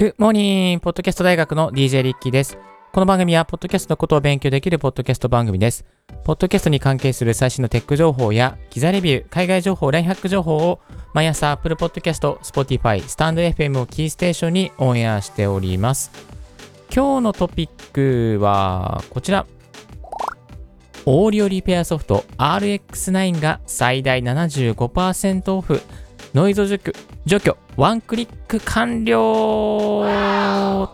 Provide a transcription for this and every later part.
グモーニンポッドキャスト大学の DJ リッキーです。この番組は、ポッドキャストのことを勉強できるポッドキャスト番組です。ポッドキャストに関係する最新のテック情報や、機材レビュー、海外情報、ラインハック情報を、毎朝 Apple Podcast、Spotify、スタンド FM をキーステーションにオンエアしております。今日のトピックは、こちら。オーディオリペアソフト RX9 が最大75%オフ。ノイズ除去、除去、ワンクリック完了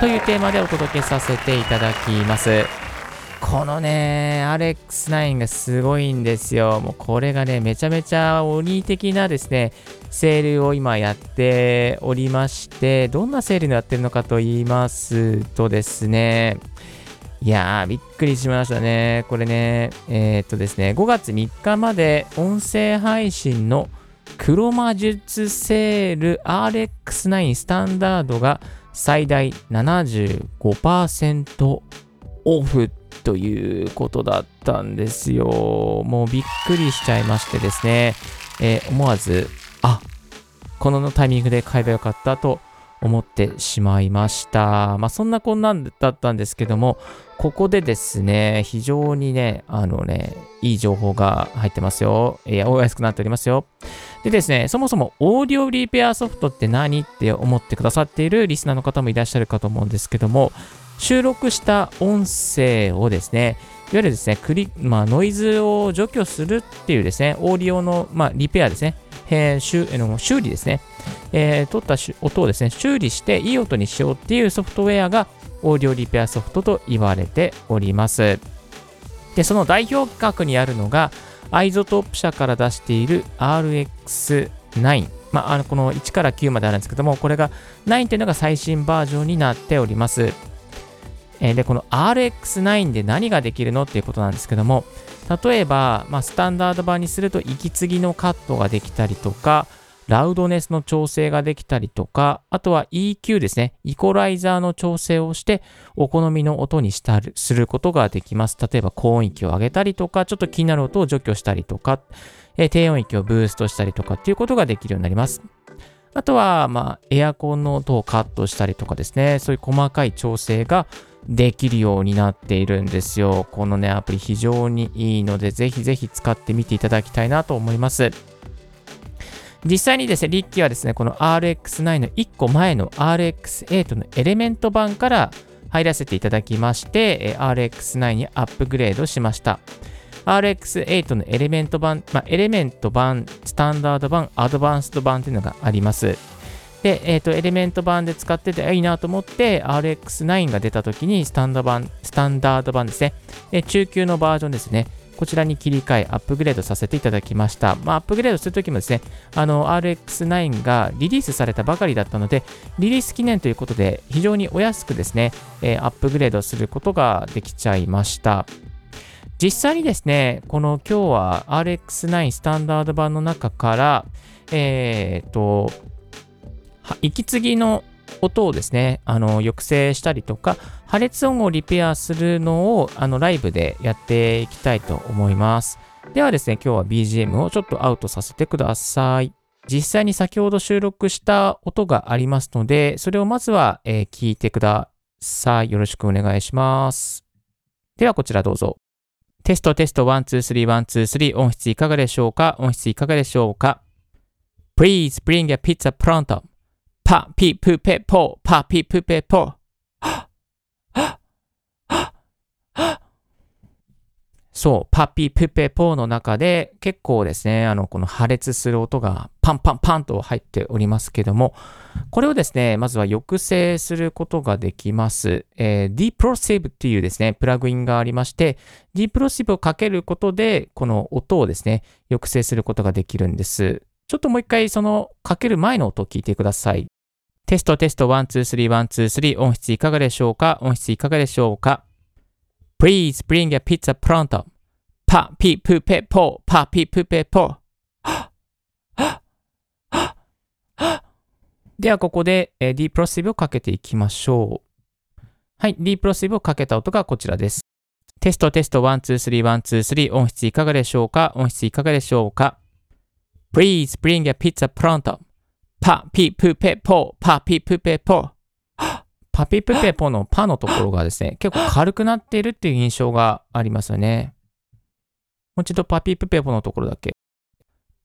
というテーマでお届けさせていただきます。このね、RX9 がすごいんですよ。もうこれがね、めちゃめちゃ鬼的なですね、セールを今やっておりまして、どんなセールになってるのかと言いますとですね、いやー、びっくりしましたね。これね、えーっとですね、5月3日まで音声配信の黒魔術セール RX9 スタンダードが最大75%オフということだったんですよ。もうびっくりしちゃいましてですね、えー思わず、あこのタイミングで買えばよかったと思ってしまいました。まあそんなこんなんだったんですけども、ここでですね、非常にね、あのね、いい情報が入ってますよ。いや、お安くなっておりますよ。でですね、そもそもオーディオリペアソフトって何って思ってくださっているリスナーの方もいらっしゃるかと思うんですけども、収録した音声をですね、いわゆるですね、クリまあ、ノイズを除去するっていうですね、オーディオの、まあ、リペアですね、えー修えーの修理ですね、えー取った音をですね、修理していい音にしようっていうソフトウェアがオーディオリペアソフトと言われております。で、その代表格にあるのが、アイゾトップ社から出している RX9。まあ、あのこの1から9まであるんですけども、これが9というのが最新バージョンになっております。えで、この RX9 で何ができるのっていうことなんですけども、例えば、まあ、スタンダード版にすると息継ぎのカットができたりとか、ラウドネスの調整ができたりとか、あとは EQ ですね、イコライザーの調整をして、お好みの音にしたるすることができます。例えば高音域を上げたりとか、ちょっと気になる音を除去したりとか、えー低音域をブーストしたりとかっていうことができるようになります。あとは、まあ、エアコンの音をカットしたりとかですね、そういう細かい調整ができるようになっているんですよ。このね、アプリ非常にいいので、ぜひぜひ使ってみていただきたいなと思います。実際にですね、リッキーはですね、この RX9 の1個前の RX8 のエレメント版から入らせていただきまして、RX9 にアップグレードしました。RX8 のエレメント版、まあ、エレメント版、スタンダード版、アドバンスト版というのがあります。で、えっ、と、エレメント版で使ってていいなと思って、RX9 が出た時にスタンダード版、スタンダード版ですね、え中級のバージョンですね、こちらに切り替え、アップグレードさせていただきました。まあ、アップグレードするときもですね、あの、RX9 がリリースされたばかりだったので、リリース記念ということで、非常にお安くですね、えーアップグレードすることができちゃいました。実際にですね、この今日は RX9 スタンダード版の中から、えっ、と、息継ぎの音をですね、あの、抑制したりとか、破裂音をリペアするのを、あの、ライブでやっていきたいと思います。ではですね、今日は BGM をちょっとアウトさせてください。実際に先ほど収録した音がありますので、それをまずは、えー聞いてください。よろしくお願いします。ではこちらどうぞ。テストテスト123、123音質いかがでしょうか？音質いかがでしょうか ?Please bring a pizza pronto. パピプペポパピプペポそう、パピプペポの中で結構ですね、あの、この破裂する音がパンパンパンと入っておりますけども、これをですね、まずは抑制することができます。えー、Deplosive っていうですね、プラグインがありまして、Deplosive をかけることで、この音をですね、抑制することができるんです。ちょっともう一回そのかける前の音を聞いてください。テストテスト123、123音質いかがでしょうか？音質いかがでしょうか ?Please bring a pizza pronto. パピプペポパピプペポではここで、えー、Deplosive をかけていきましょう。はい、Deplosive をかけた音がこちらです。テストテスト123、123音質いかがでしょうか？音質いかがでしょうか？Please bring a pizza pronto. パピプペポパピプペポパピプペポのパのところがですね、結構軽くなっているっていう印象がありますよね。もう一度パピプペポのところだけ。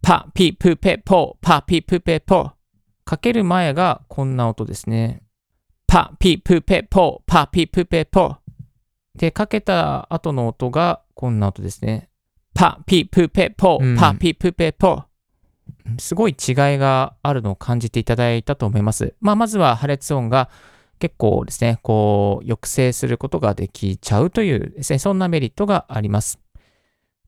パピプペポ、パピプペポ。かける前がこんな音ですね。パピプペポ、パピプペポ。で、かけた後の音がこんな音ですね。パピプペポ、パピプペポ。すごい違いがあるのを感じていただいたと思います。まあ、まずは破裂音が結構ですね、こう、抑制することができちゃうというですね、そんなメリットがあります。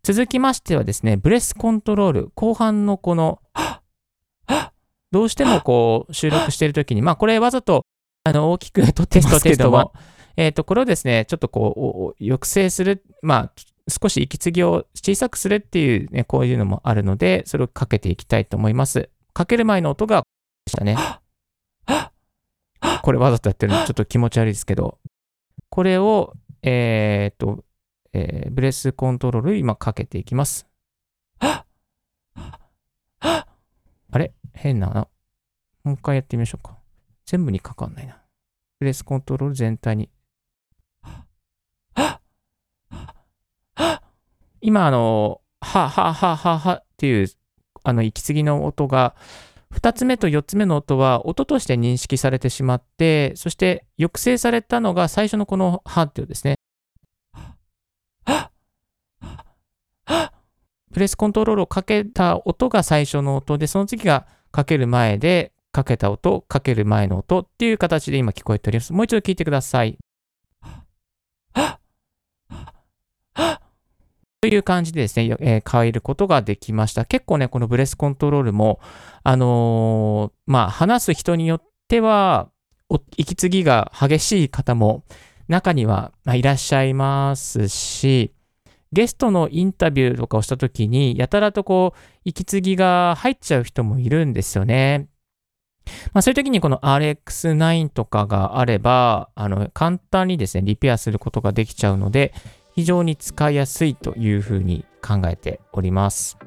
続きましてはですね、ブレスコントロール、後半のこの、どうしてもこう、収録しているときに、まあ、これわざと、あの、大きく撮ってますけども、えっ、と、これをですね、ちょっとこう、抑制する、まあ、少し息継ぎを小さくするっていうね、こういうのもあるので、それをかけていきたいと思います。かける前の音が、でしたね。これわざとやってるのちょっと気持ち悪いですけど、これを、えっ、と、えー、ブレスコントロール今かけていきます。あれ？変なな。もう一回やってみましょうか。全部にかかんないな。ブレスコントロール全体に。今、あの、は、は、は、は、はっていう、あの、息継ぎの音が、2つ目と4つ目の音は音として認識されてしまって、そして抑制されたのが最初のこのはっていうですね。プレスコントロールをかけた音が最初の音で、その次がかける前で、かけた音、かける前の音っていう形で今聞こえております。もう一度聞いてください。という感じでですね、えー、変えることができました。結構ね、このブレスコントロールも、あのー、まあ、話す人によっては、息継ぎが激しい方も中にはいらっしゃいますし、ゲストのインタビューとかをしたときに、やたらとこう、息継ぎが入っちゃう人もいるんですよね。まあ、そういう時にこの RX9 とかがあれば、あの、簡単にですね、リペアすることができちゃうので、非常に使いやすいというふうに考えております。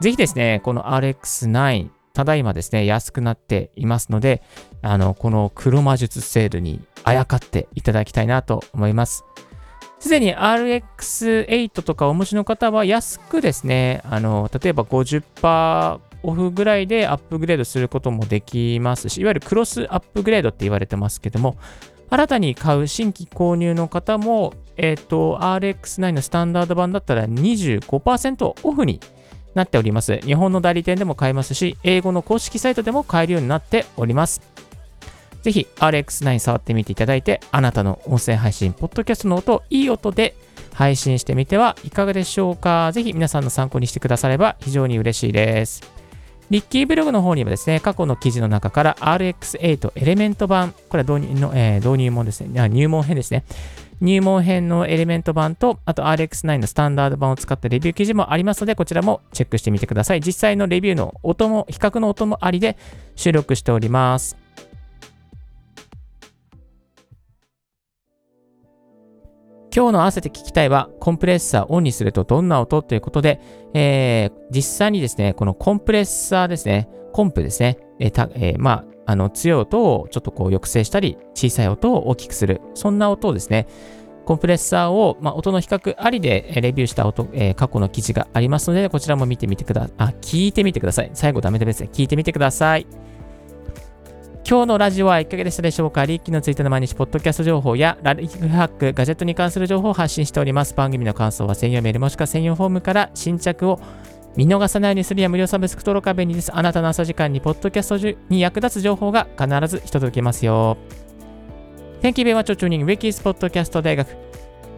ぜひですね、この RX9、ただいまですね、安くなっていますので、あの、この黒魔術セールにあやかっていただきたいなと思います。すでに RX8 とかお持ちの方は安くですね、あの、例えば50%オフぐらいでアップグレードすることもできますし、いわゆるクロスアップグレードって言われてますけども、新たに買う新規購入の方も、えっ、ー、と、RX9 のスタンダード版だったら25%オフになっております。日本の代理店でも買えますし、英語の公式サイトでも買えるようになっております。ぜひ RX9 触ってみていただいて、あなたの音声配信、ポッドキャストの音をいい音で配信してみてはいかがでしょうか。ぜひ皆さんの参考にしてくだされば非常に嬉しいです。リッキーブログの方にはですね、過去の記事の中から RX8 エレメント版、これは導入の、えー、導入門ですね、入門編ですね。入門編のエレメント版と、あと RX9 のスタンダード版を使ったレビュー記事もありますので、こちらもチェックしてみてください。実際のレビューの音も、比較の音もありで収録しております。今日の合わせて聞きたいは、コンプレッサーオンにするとどんな音ということで、えー、実際にですね、このコンプレッサーですね、コンプですね、えーたえー、まあ、あの強い音をちょっとこう抑制したり、小さい音を大きくする、そんな音をですね、コンプレッサーを、まあ、音の比較ありでレビューした音、えー、過去の記事がありますので、こちらも見てみてください。あ、聞いてみてください。最後ダメダメですね。聞いてみてください。今日のラジオはいかがでしたでしょうか？リッキーのツイッターの毎日、ポッドキャスト情報や、ラリックハック、ガジェットに関する情報を発信しております。番組の感想は専用メールもしくは専用フォームから新着を見逃さないようにするや無料サブスク登録は便利です。あなたの朝時間にポッドキャストに役立つ情報が必ず届けますよ。Thank you very much for tuning Ricky's Podcast 大学。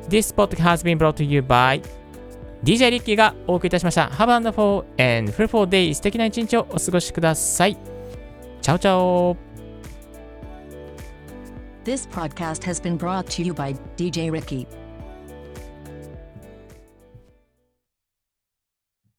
This podcast has been brought to you by DJ リッキーがお送りいたしました。Have a wonderful and fruitful day 素敵な一日をお過ごしください。チャオチャオ This podcast has been brought to you by DJ Ricky.